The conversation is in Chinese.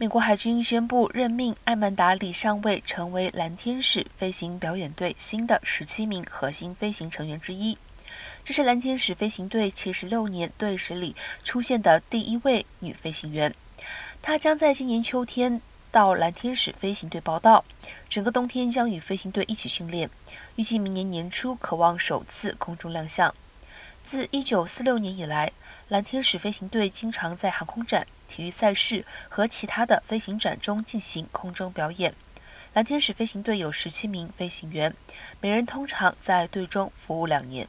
美国海军宣布任命艾曼达·李上尉成为蓝天使飞行表演队新的十七名核心飞行成员之一。这是蓝天使飞行队七十六年队史里出现的第一位女飞行员。她将在今年秋天到蓝天使飞行队报道，整个冬天将与飞行队一起训练，预计明年年初渴望首次空中亮相。自一九四六年以来，蓝天使飞行队经常在航空展。体育赛事和其他的飞行展中进行空中表演。蓝天使飞行队有十七名飞行员，每人通常在队中服务两年。